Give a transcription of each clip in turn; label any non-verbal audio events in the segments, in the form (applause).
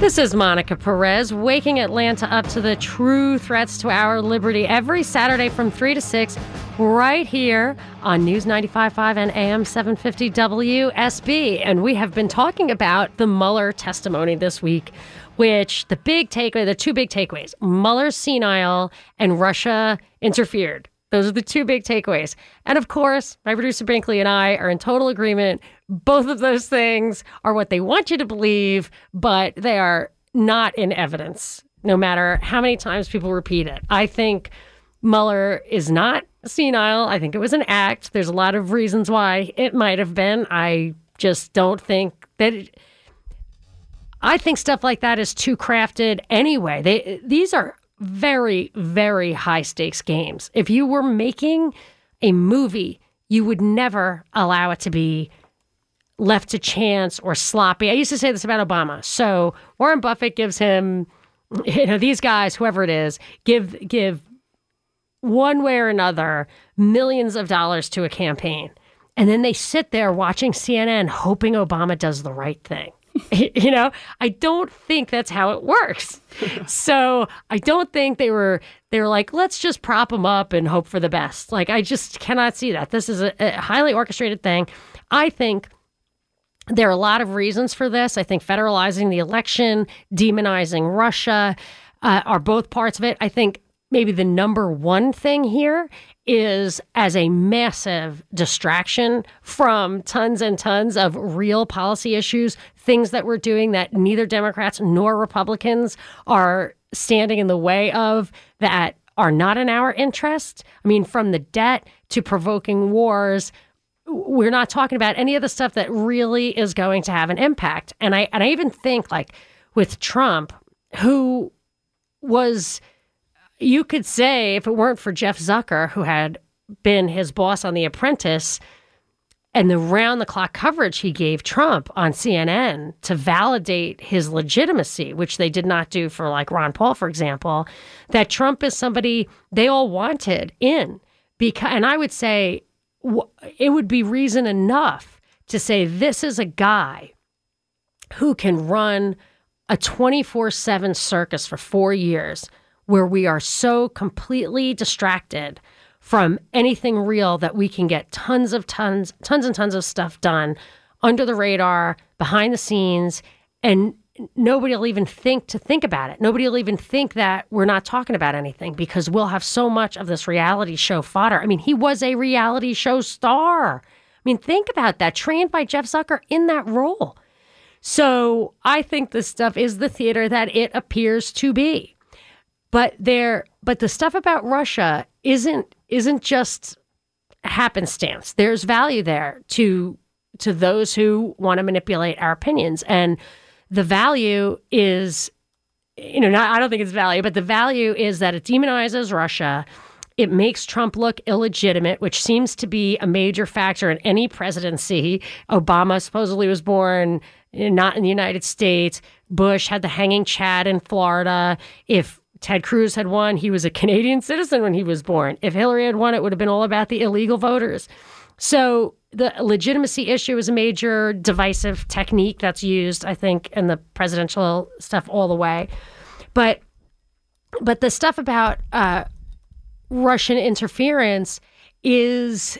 This is Monica Perez, waking Atlanta up to the true threats to our liberty every Saturday from 3 to 6, right here on News 95.5 and AM 750 WSB. And we have been talking about the Mueller testimony this week, which the big takeaway, the two big takeaways Mueller's senile and Russia interfered. Those are the two big takeaways. And of course, my producer Binkley and I are in total agreement. Both of those things are what they want you to believe, but they are not in evidence, no matter how many times people repeat it. I think Mueller is not senile. I think it was an act. There's a lot of reasons why it might have been. I just don't think that. It, I think stuff like that is too crafted anyway. They these are very, very high stakes games. If you were making a movie, you would never allow it to be left to chance or sloppy. I used to say this about Obama. So Warren Buffett gives him, you know, these guys, whoever it is, give give one way or another millions of dollars to a campaign. And then they sit there watching CNN hoping Obama does the right thing. (laughs) you know, I don't think that's how it works. so I don't think they were they were like, let's just prop them up and hope for the best. Like I just cannot see that. This is a, a highly orchestrated thing. I think there are a lot of reasons for this. I think federalizing the election, demonizing Russia, uh, are both parts of it. I think maybe the number one thing here is as a massive distraction from tons and tons of real policy issues, things that we're doing that neither Democrats nor Republicans are standing in the way of that are not in our interest. I mean, from the debt to provoking wars, we're not talking about any of the stuff that really is going to have an impact. And I and I even think like with Trump, who was you could say if it weren't for Jeff Zucker, who had been his boss on The Apprentice, and the round the clock coverage he gave Trump on CNN to validate his legitimacy, which they did not do for like Ron Paul, for example, that Trump is somebody they all wanted in. Because, and I would say it would be reason enough to say this is a guy who can run a 24 7 circus for four years where we are so completely distracted from anything real that we can get tons of tons, tons and tons of stuff done under the radar, behind the scenes, and nobody will even think to think about it. Nobody will even think that we're not talking about anything because we'll have so much of this reality show fodder. I mean, he was a reality show star. I mean, think about that, trained by Jeff Zucker in that role. So I think this stuff is the theater that it appears to be. But there but the stuff about Russia isn't isn't just happenstance. There's value there to to those who want to manipulate our opinions and the value is you know, not, I don't think it's value, but the value is that it demonizes Russia. It makes Trump look illegitimate, which seems to be a major factor in any presidency. Obama supposedly was born eh, not in the United States. Bush had the hanging Chad in Florida. If Ted Cruz had won. He was a Canadian citizen when he was born. If Hillary had won, it would have been all about the illegal voters. So the legitimacy issue is a major divisive technique that's used, I think, in the presidential stuff all the way. But but the stuff about uh, Russian interference is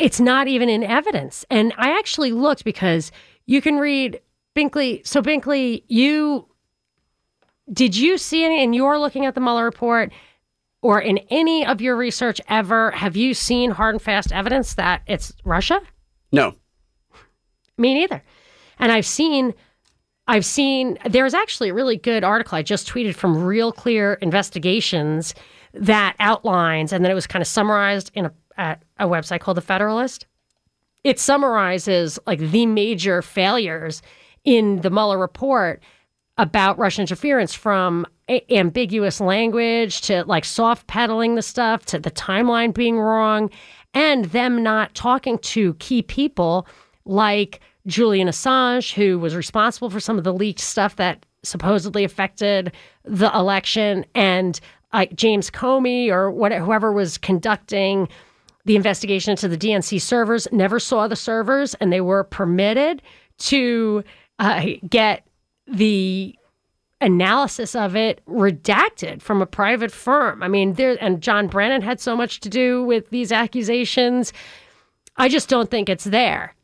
it's not even in evidence. And I actually looked because you can read Binkley. So Binkley, you did you see any, and you're looking at the Mueller report, or in any of your research ever have you seen hard and fast evidence that it's Russia? No. Me neither. And I've seen I've seen there's actually a really good article I just tweeted from Real Clear Investigations that outlines, and then it was kind of summarized in a, at a website called The Federalist. It summarizes like the major failures in the Mueller report about Russian interference from a- ambiguous language to like soft pedaling the stuff to the timeline being wrong and them not talking to key people like Julian Assange, who was responsible for some of the leaked stuff that supposedly affected the election, and uh, James Comey or what, whoever was conducting the investigation into the DNC servers never saw the servers, and they were permitted to uh, get the analysis of it redacted from a private firm. I mean, there and John Brennan had so much to do with these accusations. I just don't think it's there.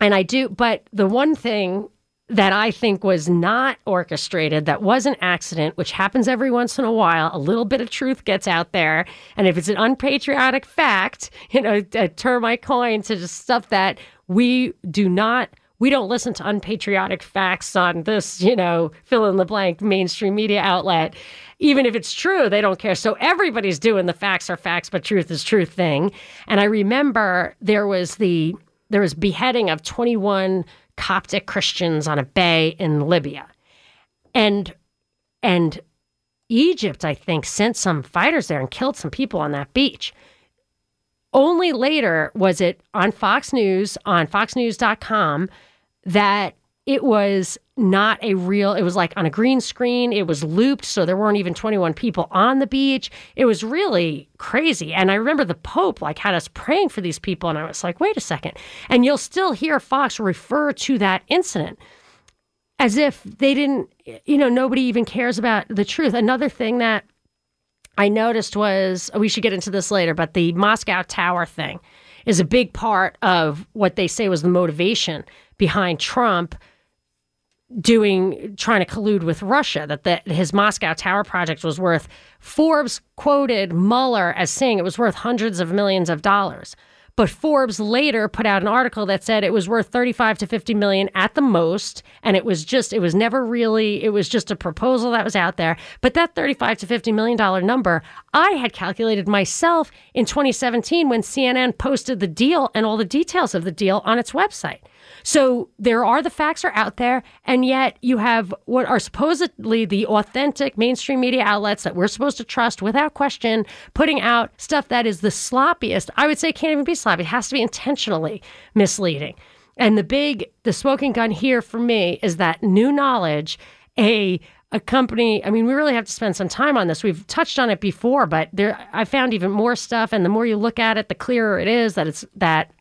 And I do, but the one thing that I think was not orchestrated, that was an accident, which happens every once in a while, a little bit of truth gets out there. And if it's an unpatriotic fact, (laughs) you know, a term I coined to just stuff that we do not we don't listen to unpatriotic facts on this, you know, fill in the blank mainstream media outlet. Even if it's true, they don't care. So everybody's doing the facts are facts, but truth is truth thing. And I remember there was the there was beheading of 21 Coptic Christians on a bay in Libya. And and Egypt, I think, sent some fighters there and killed some people on that beach. Only later was it on Fox News, on foxnews.com, that it was not a real it was like on a green screen. It was looped so there weren't even 21 people on the beach. It was really crazy. And i remember the pope like had us praying for these people and i was like wait a second. And you'll still hear fox refer to that incident as if they didn't you know nobody even cares about the truth. Another thing that i noticed was we should get into this later but the moscow tower thing is a big part of what they say was the motivation behind Trump doing trying to collude with Russia that the, his Moscow Tower project was worth Forbes quoted Mueller as saying it was worth hundreds of millions of dollars. But Forbes later put out an article that said it was worth 35 to 50 million at the most. And it was just, it was never really, it was just a proposal that was out there. But that 35 to 50 million dollar number, I had calculated myself in 2017 when CNN posted the deal and all the details of the deal on its website. So there are the facts are out there, and yet you have what are supposedly the authentic mainstream media outlets that we're supposed to trust without question putting out stuff that is the sloppiest. I would say it can't even be sloppy. It has to be intentionally misleading. And the big, the smoking gun here for me is that new knowledge, a a company. I mean, we really have to spend some time on this. We've touched on it before, but there, I found even more stuff. And the more you look at it, the clearer it is that it's that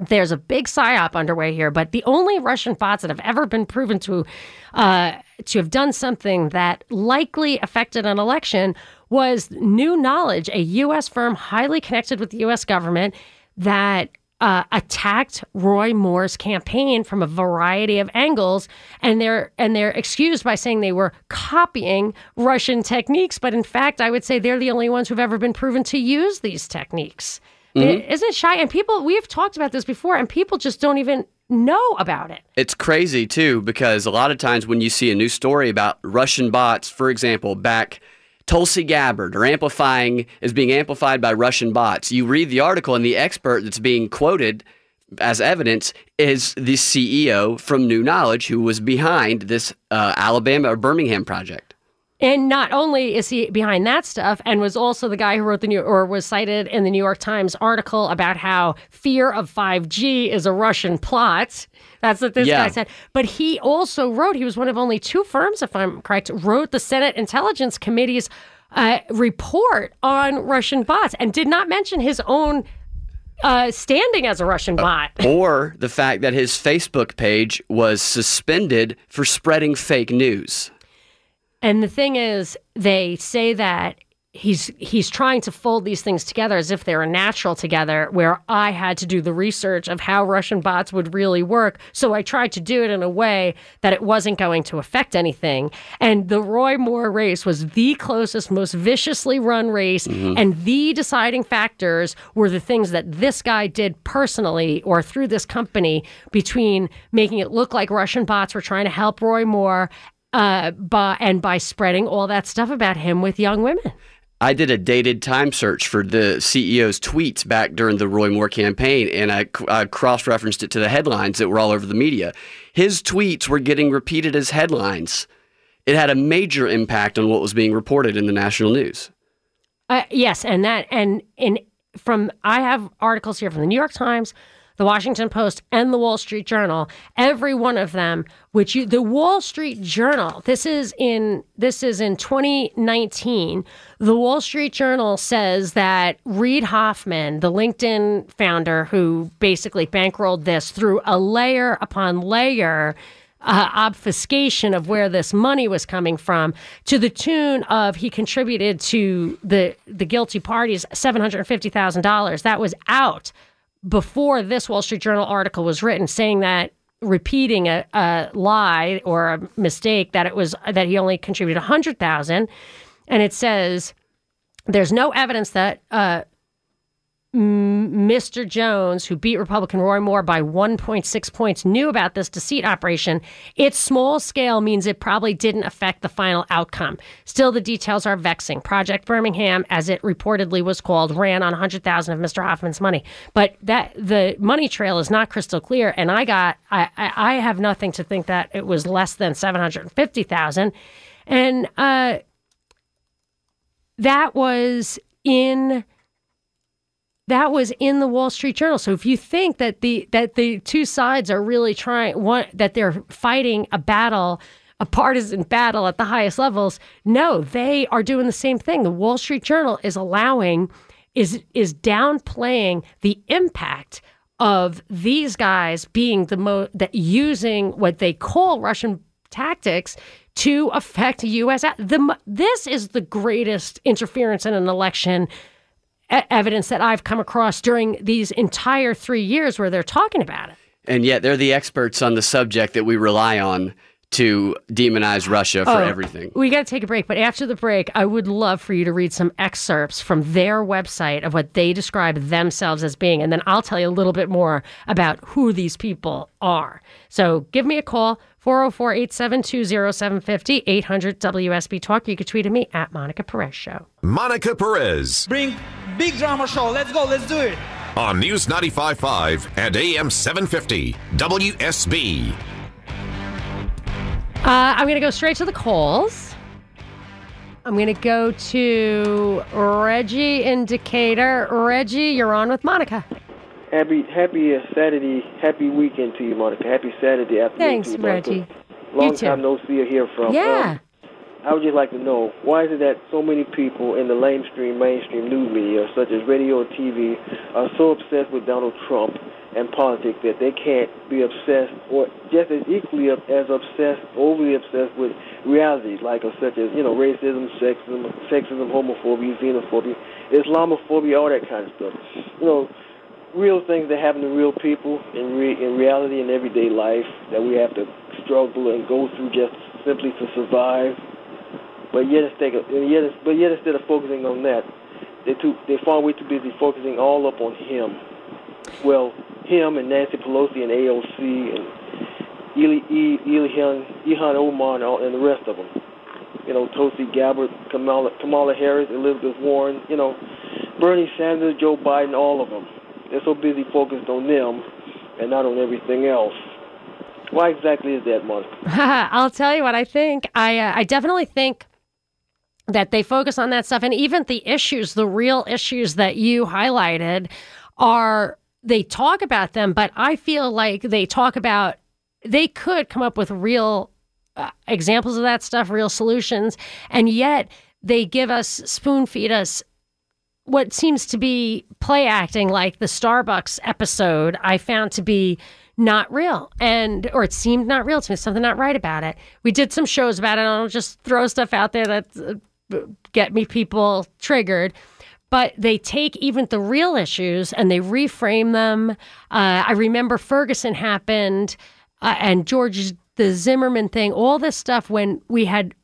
there's a big psyop underway here, but the only Russian bots that have ever been proven to uh, to have done something that likely affected an election was new knowledge. A U.S. firm highly connected with the U.S. government that uh, attacked Roy Moore's campaign from a variety of angles, and they're and they're excused by saying they were copying Russian techniques. But in fact, I would say they're the only ones who've ever been proven to use these techniques. Mm-hmm. Isn't it shy? And people, we've talked about this before, and people just don't even know about it. It's crazy too, because a lot of times when you see a new story about Russian bots, for example, back Tulsi Gabbard or amplifying is being amplified by Russian bots, you read the article and the expert that's being quoted as evidence is the CEO from New Knowledge who was behind this uh, Alabama or Birmingham project. And not only is he behind that stuff, and was also the guy who wrote the New or was cited in the New York Times article about how fear of 5G is a Russian plot. That's what this yeah. guy said. But he also wrote, he was one of only two firms, if I'm correct, wrote the Senate Intelligence Committee's uh, report on Russian bots and did not mention his own uh, standing as a Russian uh, bot. Uh, (laughs) or the fact that his Facebook page was suspended for spreading fake news. And the thing is, they say that he's he's trying to fold these things together as if they're natural together where i had to do the research of how russian bots would really work. So i tried to do it in a way that it wasn't going to affect anything. And the roy moore race was the closest most viciously run race. Mm-hmm. And the deciding factors were the things that this guy did personally or through this company between making it look like russian bots were trying to help roy moore uh, by, and by spreading all that stuff about him with young women I did a dated time search for the CEO's tweets back during the Roy Moore campaign, and I, I cross referenced it to the headlines that were all over the media. His tweets were getting repeated as headlines. It had a major impact on what was being reported in the national news. Uh, yes, and that and in from I have articles here from the New York Times, the Washington Post, and the Wall Street Journal. Every one of them, which you the Wall Street Journal. This is in this is in 2019. The Wall Street Journal says that Reid Hoffman, the LinkedIn founder who basically bankrolled this through a layer upon layer uh, obfuscation of where this money was coming from to the tune of he contributed to the the guilty parties $750,000 that was out before this Wall Street Journal article was written saying that repeating a, a lie or a mistake that it was that he only contributed a 100,000 and it says there's no evidence that uh, Mr. Jones, who beat Republican Roy Moore by 1.6 points, knew about this deceit operation. Its small scale means it probably didn't affect the final outcome. Still, the details are vexing. Project Birmingham, as it reportedly was called, ran on 100,000 of Mr. Hoffman's money, but that the money trail is not crystal clear. And I got, I, I, I have nothing to think that it was less than 750,000, and uh, that was in that was in the Wall Street Journal. So if you think that the that the two sides are really trying one that they're fighting a battle, a partisan battle at the highest levels, no, they are doing the same thing. The Wall Street Journal is allowing is is downplaying the impact of these guys being the most that using what they call Russian tactics to affect U.S. The, this is the greatest interference in an election evidence that I've come across during these entire three years where they're talking about it. And yet they're the experts on the subject that we rely on to demonize Russia for Oh, everything. We got to take a break, but after the break, I would love for you to read some excerpts from their website of what they describe themselves as being, and then I'll tell you a little bit more about who these people are. So give me a call, 404 872 0750 800 WSB Talk. You can tweet at me at Monica Perez Show. Monica Perez Bring big drama show. Let's go. Let's do it. on News 95.5 and AM 750 WSB. Uh, I'm going to go straight to the calls. I'm going to go to Reggie in Decatur. Reggie, you're on with Monica. Happy happy uh, Saturday, happy weekend to you, Monica. Happy Saturday afternoon Thanks, to you, Monica. Reggie. Long time no see or hear from. Yeah. Um, I would just like to know why is it that so many people in the lamestream, mainstream news media, such as radio and TV, are so obsessed with Donald Trump and politics that they can't be obsessed or just as equally as obsessed, overly obsessed with realities like uh, such as you know racism, sexism, sexism, homophobia, xenophobia, Islamophobia, all that kind of stuff. You know, real things that happen to real people in re- in reality in everyday life that we have to struggle and go through just simply to survive. But yet, instead of, yet, but yet instead of focusing on that, they too they far way too busy focusing all up on him. Well, him and Nancy Pelosi and AOC and Ilhan, Ilhan Omar and, all, and the rest of them. You know, Tulsi Gabbard, Kamala, Kamala Harris, Elizabeth Warren. You know, Bernie Sanders, Joe Biden, all of them. They're so busy focused on them and not on everything else. Why exactly is that, Monica? (laughs) I'll tell you what I think. I uh, I definitely think that they focus on that stuff, and even the issues, the real issues that you highlighted, are they talk about them, but I feel like they talk about they could come up with real uh, examples of that stuff, real solutions, and yet they give us spoon feed us what seems to be play acting like the Starbucks episode I found to be not real. And or it seemed not real to me something not right about it. We did some shows about it i'll just throw stuff out there that uh, get me people triggered. But they take even the real issues and they reframe them. Uh, I remember Ferguson happened uh, and George the Zimmerman thing, all this stuff when we had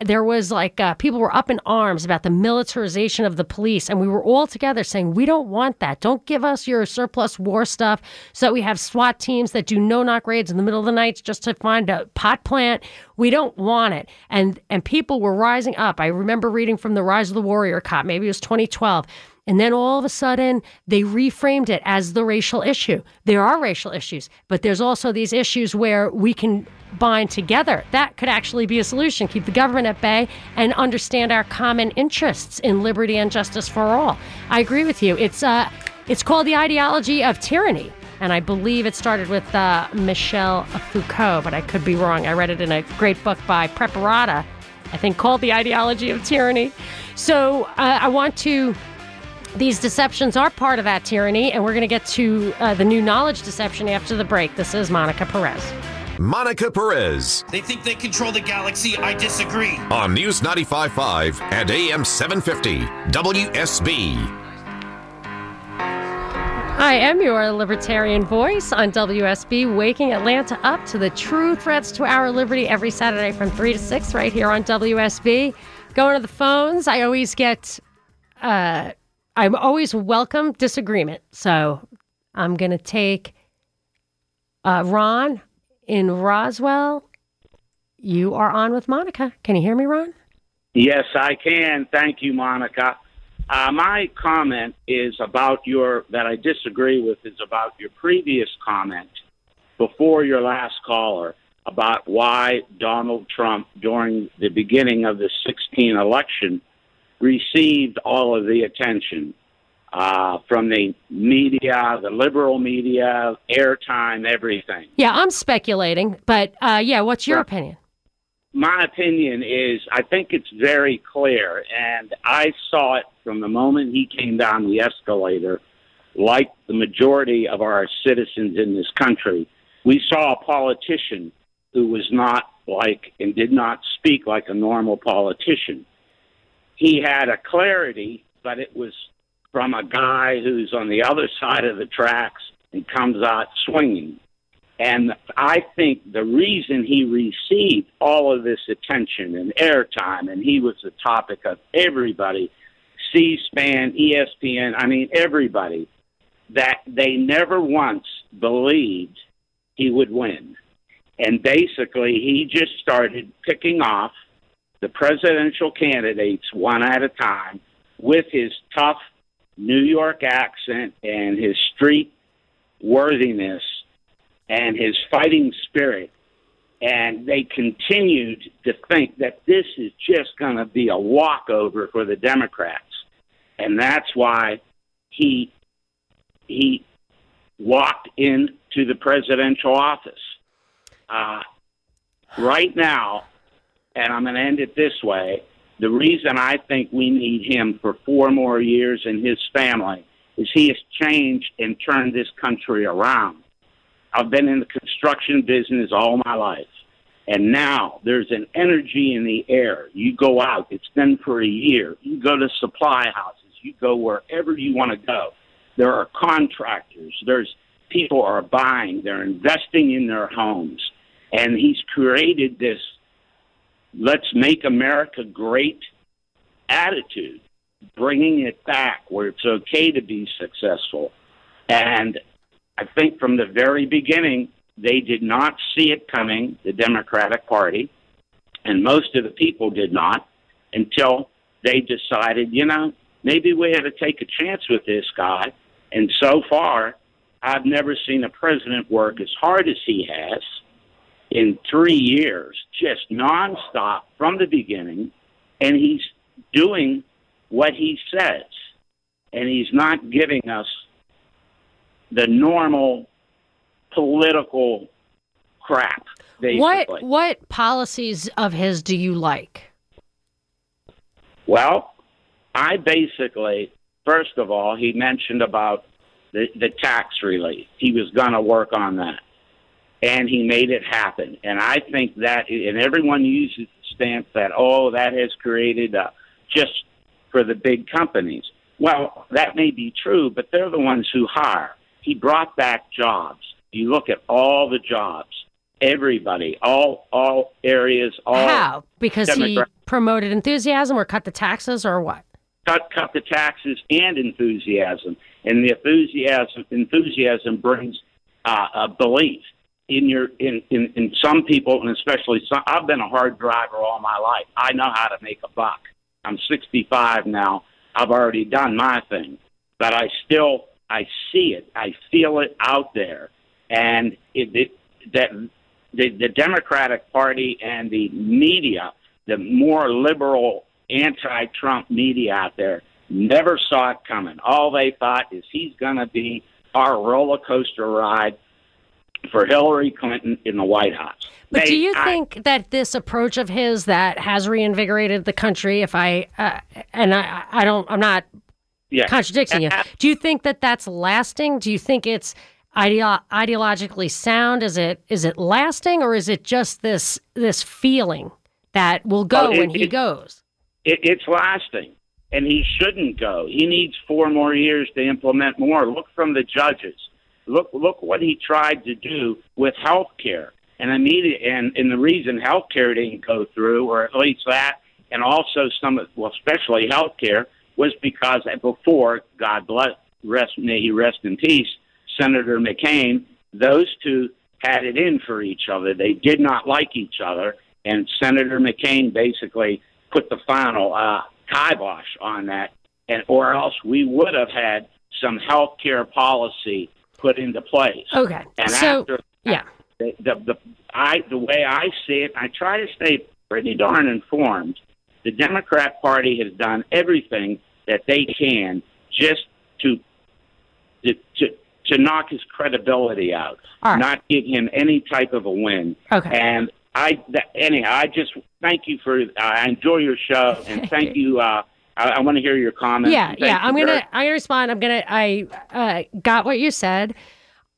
there was like uh, people were up in arms about the militarization of the police, and we were all together saying, We don't want that. Don't give us your surplus war stuff so that we have SWAT teams that do no knock raids in the middle of the night just to find a pot plant. We don't want it. And and people were rising up. I remember reading from the Rise of the Warrior Cop, maybe it was 2012. And then all of a sudden, they reframed it as the racial issue. There are racial issues, but there's also these issues where we can bind together. That could actually be a solution. Keep the government at bay and understand our common interests in liberty and justice for all. I agree with you. It's uh, it's called the ideology of tyranny. And I believe it started with uh, Michel Foucault, but I could be wrong. I read it in a great book by Preparata, I think called The Ideology of Tyranny. So uh, I want to these deceptions are part of that tyranny, and we're going to get to uh, the new knowledge deception after the break. This is Monica Perez. Monica Perez. They think they control the galaxy. I disagree. On News 95.5 and AM 750, WSB. I am your libertarian voice on WSB, waking Atlanta up to the true threats to our liberty every Saturday from 3 to 6 right here on WSB. Going to the phones, I always get, uh, I'm always welcome disagreement. So I'm going to take uh, Ron in Roswell. You are on with Monica. Can you hear me, Ron? Yes, I can. Thank you, Monica. Uh, my comment is about your, that I disagree with, is about your previous comment before your last caller about why Donald Trump, during the beginning of the 16 election, received all of the attention uh, from the media, the liberal media, airtime, everything. Yeah, I'm speculating, but uh, yeah, what's your well, opinion? My opinion is I think it's very clear, and I saw it from the moment he came down the escalator, like the majority of our citizens in this country. We saw a politician who was not like and did not speak like a normal politician. He had a clarity, but it was from a guy who's on the other side of the tracks and comes out swinging. And I think the reason he received all of this attention and airtime, and he was the topic of everybody, C SPAN, ESPN, I mean, everybody, that they never once believed he would win. And basically, he just started picking off the presidential candidates one at a time with his tough New York accent and his street worthiness and his fighting spirit. And they continued to think that this is just going to be a walkover for the Democrats. And that's why he he walked into the presidential office. Uh, right now, and I'm going to end it this way the reason I think we need him for four more years and his family is he has changed and turned this country around. I've been in the construction business all my life. And now there's an energy in the air. You go out, it's been for a year. You go to supply houses, you go wherever you want to go. There are contractors, there's people are buying, they're investing in their homes. And he's created this let's make America great attitude, bringing it back where it's okay to be successful. And I think from the very beginning, they did not see it coming, the Democratic Party, and most of the people did not until they decided, you know, maybe we had to take a chance with this guy. And so far, I've never seen a president work as hard as he has in three years, just nonstop from the beginning, and he's doing what he says, and he's not giving us the normal political crap. Basically. What what policies of his do you like? Well, I basically, first of all, he mentioned about the, the tax relief. He was going to work on that and he made it happen. And I think that, and everyone uses the stance that, oh, that has created a, just for the big companies. Well, that may be true, but they're the ones who hire. He brought back jobs. You look at all the jobs, everybody, all all areas, all How? Because he promoted enthusiasm or cut the taxes or what? cut cut the taxes and enthusiasm, and the enthusiasm enthusiasm brings uh, a belief in your in, in in some people, and especially some. I've been a hard driver all my life. I know how to make a buck. I'm 65 now. I've already done my thing, but I still I see it. I feel it out there, and it, it that the, the Democratic Party and the media, the more liberal anti-Trump media out there, never saw it coming. All they thought is he's going to be our roller coaster ride for Hillary Clinton in the White House. But do you I- think that this approach of his that has reinvigorated the country? If I uh, and I, I don't, I'm not yeah. contradicting you. Do you think that that's lasting? Do you think it's ideo- ideologically sound? Is it is it lasting, or is it just this this feeling that will go Oh, it- when he it- goes? it, it's lasting, and he shouldn't go. He needs four more years to implement more. Look from the judges. Look, look what he tried to do with health care, and immediate, and and the reason health care didn't go through, or at least that, and also some, well, especially health care, was because before God bless, rest, may he rest in peace, Senator McCain, those two had it in for each other. They did not like each other, and Senator McCain basically put the final uh, kibosh on that, and or else we would have had some health care policy put into place. Okay, And so after yeah, the, the, the I the way I see it, I try to stay pretty darn informed. The Democrat Party has done everything that they can just to to to, to knock his credibility out, right. not give him any type of a win. Okay. And I that, anyhow, I just thank you for. I enjoy your show, and (laughs) thank you. Uh, I, I want to hear your comments. yeah, yeah. I'm gonna I'm gonna respond. I'm gonna I uh, got what you said.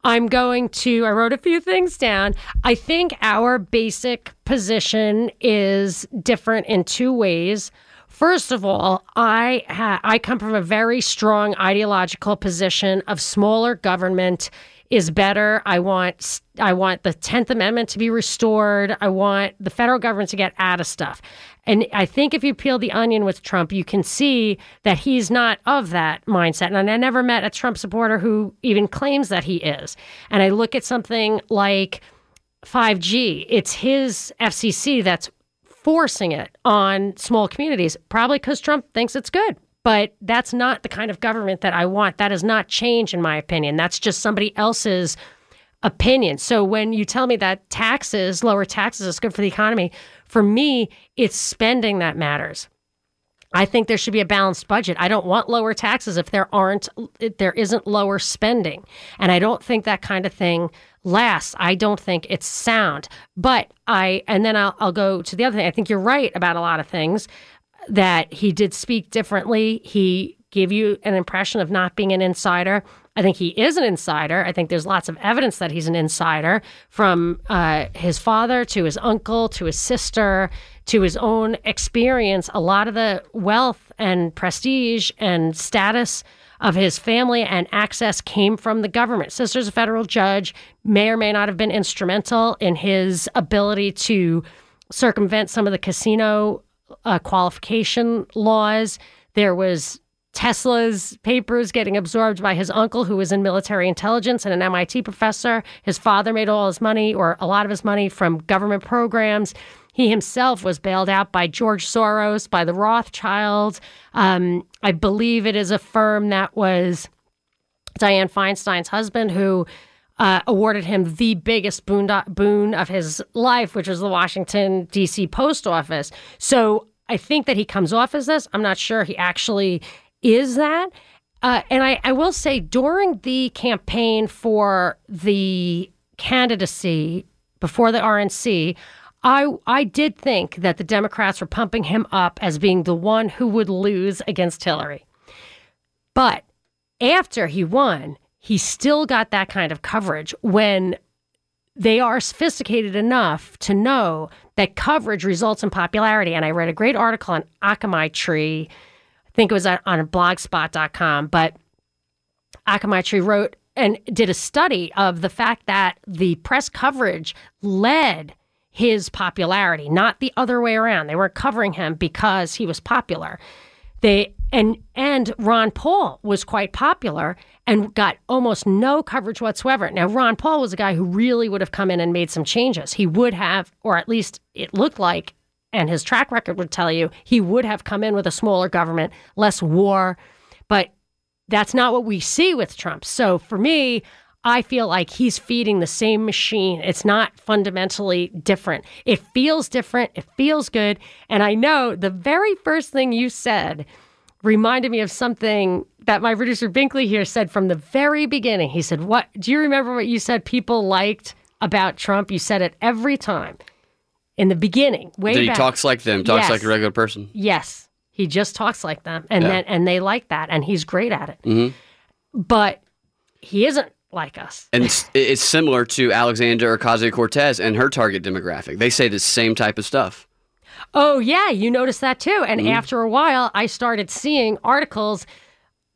I'm going to, I wrote a few things down. I think our basic position is different in two ways. First of all, I ha- I come from a very strong ideological position of smaller government is better. I want I want the 10th amendment to be restored. I want the federal government to get out of stuff. And I think if you peel the onion with Trump, you can see that he's not of that mindset. And I never met a Trump supporter who even claims that he is. And I look at something like 5G, it's his FCC that's forcing it on small communities, probably because Trump thinks it's good. But that's not the kind of government that I want. That is not change, in my opinion. That's just somebody else's opinion. So when you tell me that taxes, lower taxes, is good for the economy, for me, it's spending that matters. I think there should be a balanced budget. I don't want lower taxes if there aren't if there isn't lower spending. And I don't think that kind of thing lasts. I don't think it's sound. But I and then I'll I'll go to the other thing. I think you're right about a lot of things that he did speak differently. He gave you an impression of not being an insider. I think he is an insider. I think there's lots of evidence that he's an insider from uh, his father to his uncle to his sister to his own experience. A lot of the wealth and prestige and status of his family and access came from the government. Sister's a federal judge, may or may not have been instrumental in his ability to circumvent some of the casino uh, qualification laws. There was Tesla's papers getting absorbed by his uncle, who was in military intelligence and an MIT professor. His father made all his money, or a lot of his money, from government programs. He himself was bailed out by George Soros, by the Rothschilds. Um, I believe it is a firm that was Dianne Feinstein's husband, who uh, awarded him the biggest boon, boon of his life, which was the Washington, D.C. post office. So I think that he comes off as this. I'm not sure he actually is that. Uh, and I, I will say during the campaign for the candidacy before the RNC, I I did think that the Democrats were pumping him up as being the one who would lose against Hillary. But after he won, he still got that kind of coverage when they are sophisticated enough to know that coverage results in popularity. And I read a great article on Akamai Tree. I think it was on blogspot.com, but Akamai Tree wrote and did a study of the fact that the press coverage led his popularity, not the other way around. They weren't covering him because he was popular. They and and Ron Paul was quite popular and got almost no coverage whatsoever. Now Ron Paul was a guy who really would have come in and made some changes. He would have, or at least it looked like, and his track record would tell you, he would have come in with a smaller government, less war. But that's not what we see with Trump. So for me, I feel like he's feeding the same machine. It's not fundamentally different. It feels different. It feels good. And I know the very first thing you said reminded me of something that my producer Binkley here said from the very beginning. He said, What do you remember what you said people liked about Trump? You said it every time in the beginning, way That he back. talks like them, talks Yes. like a regular person. Yes. He just talks like them. And Yeah. then and they like that. And he's great at it. hmm But he isn't like us. And it's, it's similar to Alexandria Ocasio Cortez and her target demographic. They say the same type of stuff. Oh, yeah, you noticed that too. And Mhm. after a while, I started seeing articles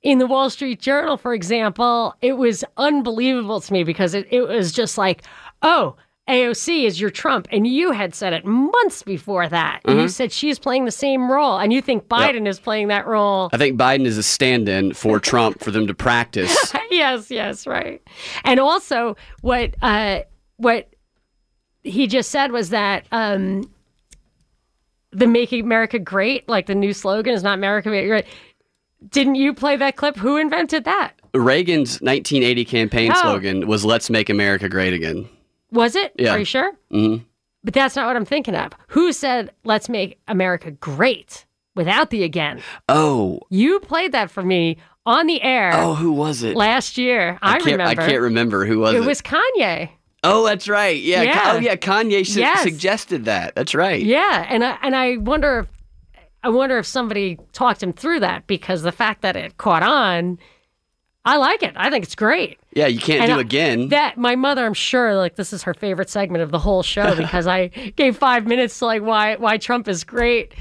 in the Wall Street Journal, for example. It was unbelievable to me because it, it was just like, oh, AOC is your Trump. And you had said it months before that. And You said she's playing the same role. And you think Biden is playing that role. I think Biden is a stand in for (laughs) Trump for them to practice. (laughs) yes, yes, right. And also, what uh, what he just said was that um, the "Make America Great," like the new slogan, is not "America Great." Didn't you play that clip? Who invented that? Reagan's 1980 campaign Oh. slogan was "Let's make America great again." Was it? Yeah. Are you sure? hmm But that's not what I'm thinking of. Who said "Let's make America great" without the again? Oh, You played that for me on the air. oh, who was it? last year. I, can't, remember. I can't remember who was it. it was Kanye. Oh, that's right. Yeah. Oh, yeah. Oh, yeah. Kanye su- Yes. suggested that. That's right. Yeah, and I and I wonder if I wonder if somebody talked him through that because the fact that it caught on, I like it. I think it's great. Yeah, you can't And do I- again. That my mother, I'm sure, like this is her favorite segment of the whole show (laughs) because I gave five minutes to like why why Trump is great.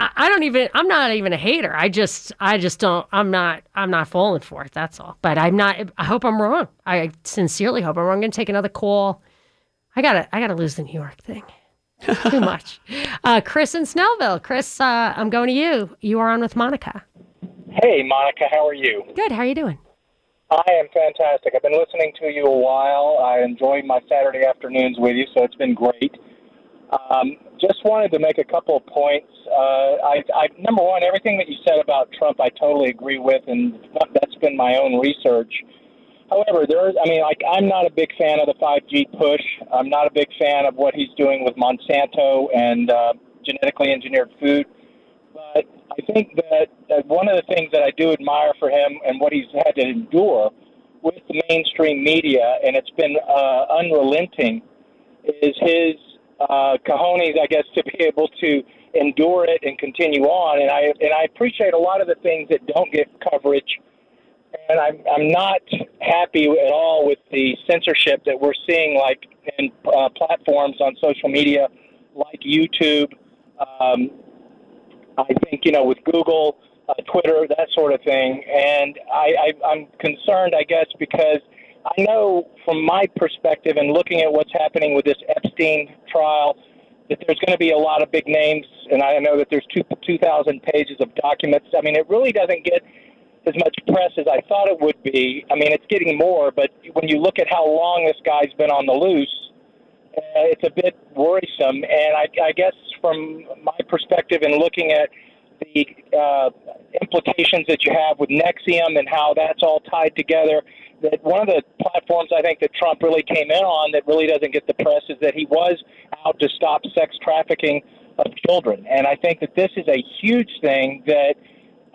I, I don't even. I'm not even a hater. I just I just don't. I'm not. I'm not falling for it. That's all. But I'm not. I hope I'm wrong. I sincerely hope I'm wrong. I'm gonna take another call. I gotta. I gotta lose the New York thing. Too (laughs) much. Uh, Chris in Snellville. Chris, uh, I'm going to you. You are on with Monica. Hey, Monica, how are you? Good. How are you doing? I am fantastic. I've been listening to you a while. I enjoy my Saturday afternoons with you, so it's been great. Um, just wanted to make a couple of points. Uh, I, I, number one, everything that you said about Trump, I totally agree with, and that's been my own research. However, there's, I mean, like, I'm not a big fan of the 5G push. I'm not a big fan of what he's doing with Monsanto and uh, genetically engineered food. But I think that, that one of the things that I do admire for him and what he's had to endure with the mainstream media, and it's been uh, unrelenting, is his uh, cojones, I guess, to be able to endure it and continue on. And I and I appreciate a lot of the things that don't get coverage. And I'm I'm not happy at all with the censorship that we're seeing, like in uh, platforms on social media, like YouTube. Um, I think you know with Google, uh, Twitter, that sort of thing. And I, I, I'm concerned, I guess, because I know from my perspective and looking at what's happening with this Epstein trial, that there's going to be a lot of big names, and I know that there's two 2,000 pages of documents. I mean, it really doesn't get as much press as I thought it would be. I mean, it's getting more, but when you look at how long this guy's been on the loose, uh, it's a bit worrisome. And I, I guess from my perspective and looking at the uh, implications that you have with NXIVM and how that's all tied together, that one of the platforms I think that Trump really came in on that really doesn't get the press is that he was out to stop sex trafficking of children. And I think that this is a huge thing that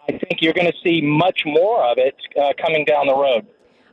I think you're going to see much more of it uh, coming down the road.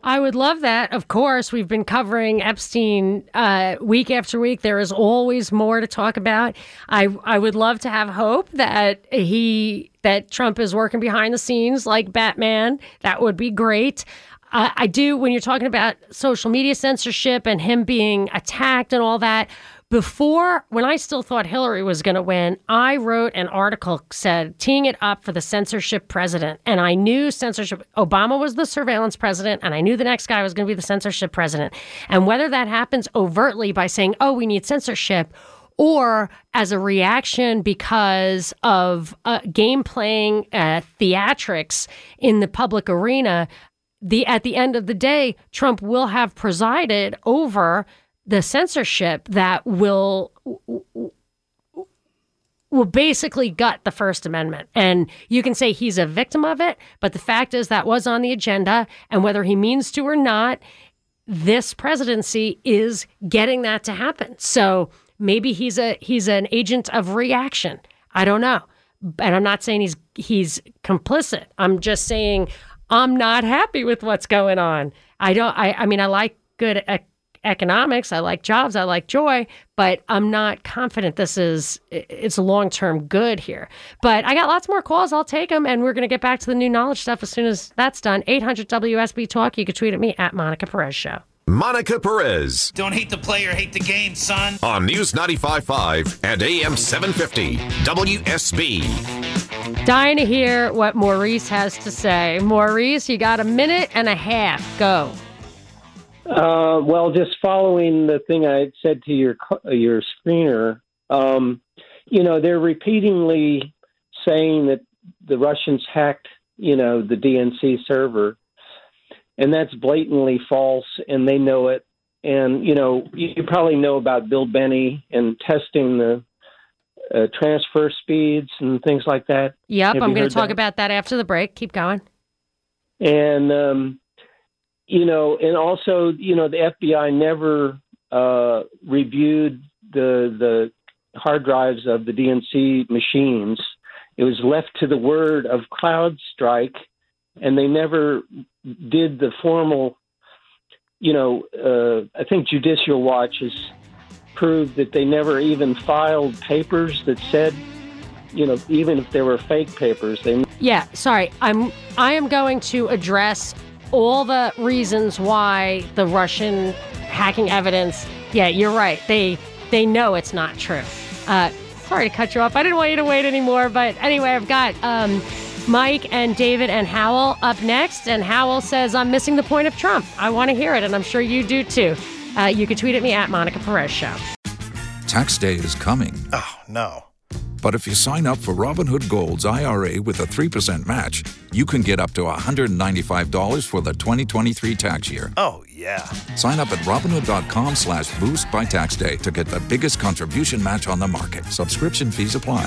I would love that. Of course, we've been covering Epstein uh, week after week. There is always more to talk about. I I would love to have hope that he that Trump is working behind the scenes like Batman. That would be great. I, I do, when you're talking about social media censorship and him being attacked and all that, before when I still thought Hillary was going to win, I wrote an article said teeing it up for the censorship president, and I knew censorship. Obama was the surveillance president, and I knew the next guy was going to be the censorship president. And whether that happens overtly by saying, "Oh, we need censorship," or as a reaction because of uh, game playing uh, theatrics in the public arena, the at the end of the day, Trump will have presided over the censorship that will will basically gut the First Amendment. And you can say he's a victim of it, but the fact is that was on the agenda. And whether he means to or not, this presidency is getting that to happen. So maybe he's a he's an agent of reaction. I don't know. And I'm not saying he's he's complicit. I'm just saying I'm not happy with what's going on. I don't I I mean I like good economics. I like jobs. I like joy, but I'm not confident this is it's long term good here. But I got lots more calls. I'll take them, and we're going to get back to the new knowledge stuff as soon as that's done. 800 WSB Talk. You can tweet at me at Monica Perez Show. Monica Perez. Don't hate the player, hate the game, son. On News 95.5 and AM 750 WSB. Dying to hear what Maurice has to say. Maurice, you got a minute and a half. Go. Uh, well, just following the thing I said to your your screener, um, you know, they're repeatedly saying that the Russians hacked, you know, the DNC server, and that's blatantly false, and they know it. And you know, you probably know about Bill Binney and testing the uh, transfer speeds and things like that. Yep, Have I'm going to talk that? about that after the break. Keep going. And um, you know, and also, you know, the FBI never uh, reviewed the the hard drives of the DNC machines. It was left to the word of CrowdStrike, and they never did the formal. You know, uh, I think Judicial Watch has proved that they never even filed papers that said you know, even if there were fake papers, they. Yeah, sorry. I'm. I am going to address all the reasons why the Russian hacking evidence. Yeah, you're right. They they know it's not true. Uh, sorry to cut you off. I didn't want you to wait anymore, but anyway, I've got um, Mike and David and Howell up next, and Howell says I'm missing the point of Trump. I want to hear it, and I'm sure you do too. Uh, you can tweet at me at Monica Perez Show. Tax day is coming. Oh no. But if you sign up for Robinhood Gold's IRA with a 3% match, you can get up to $195 for the 2023 tax year. Oh, yeah. Sign up at Robinhood.com slash boost by tax day to get the biggest contribution match on the market. Subscription fees apply.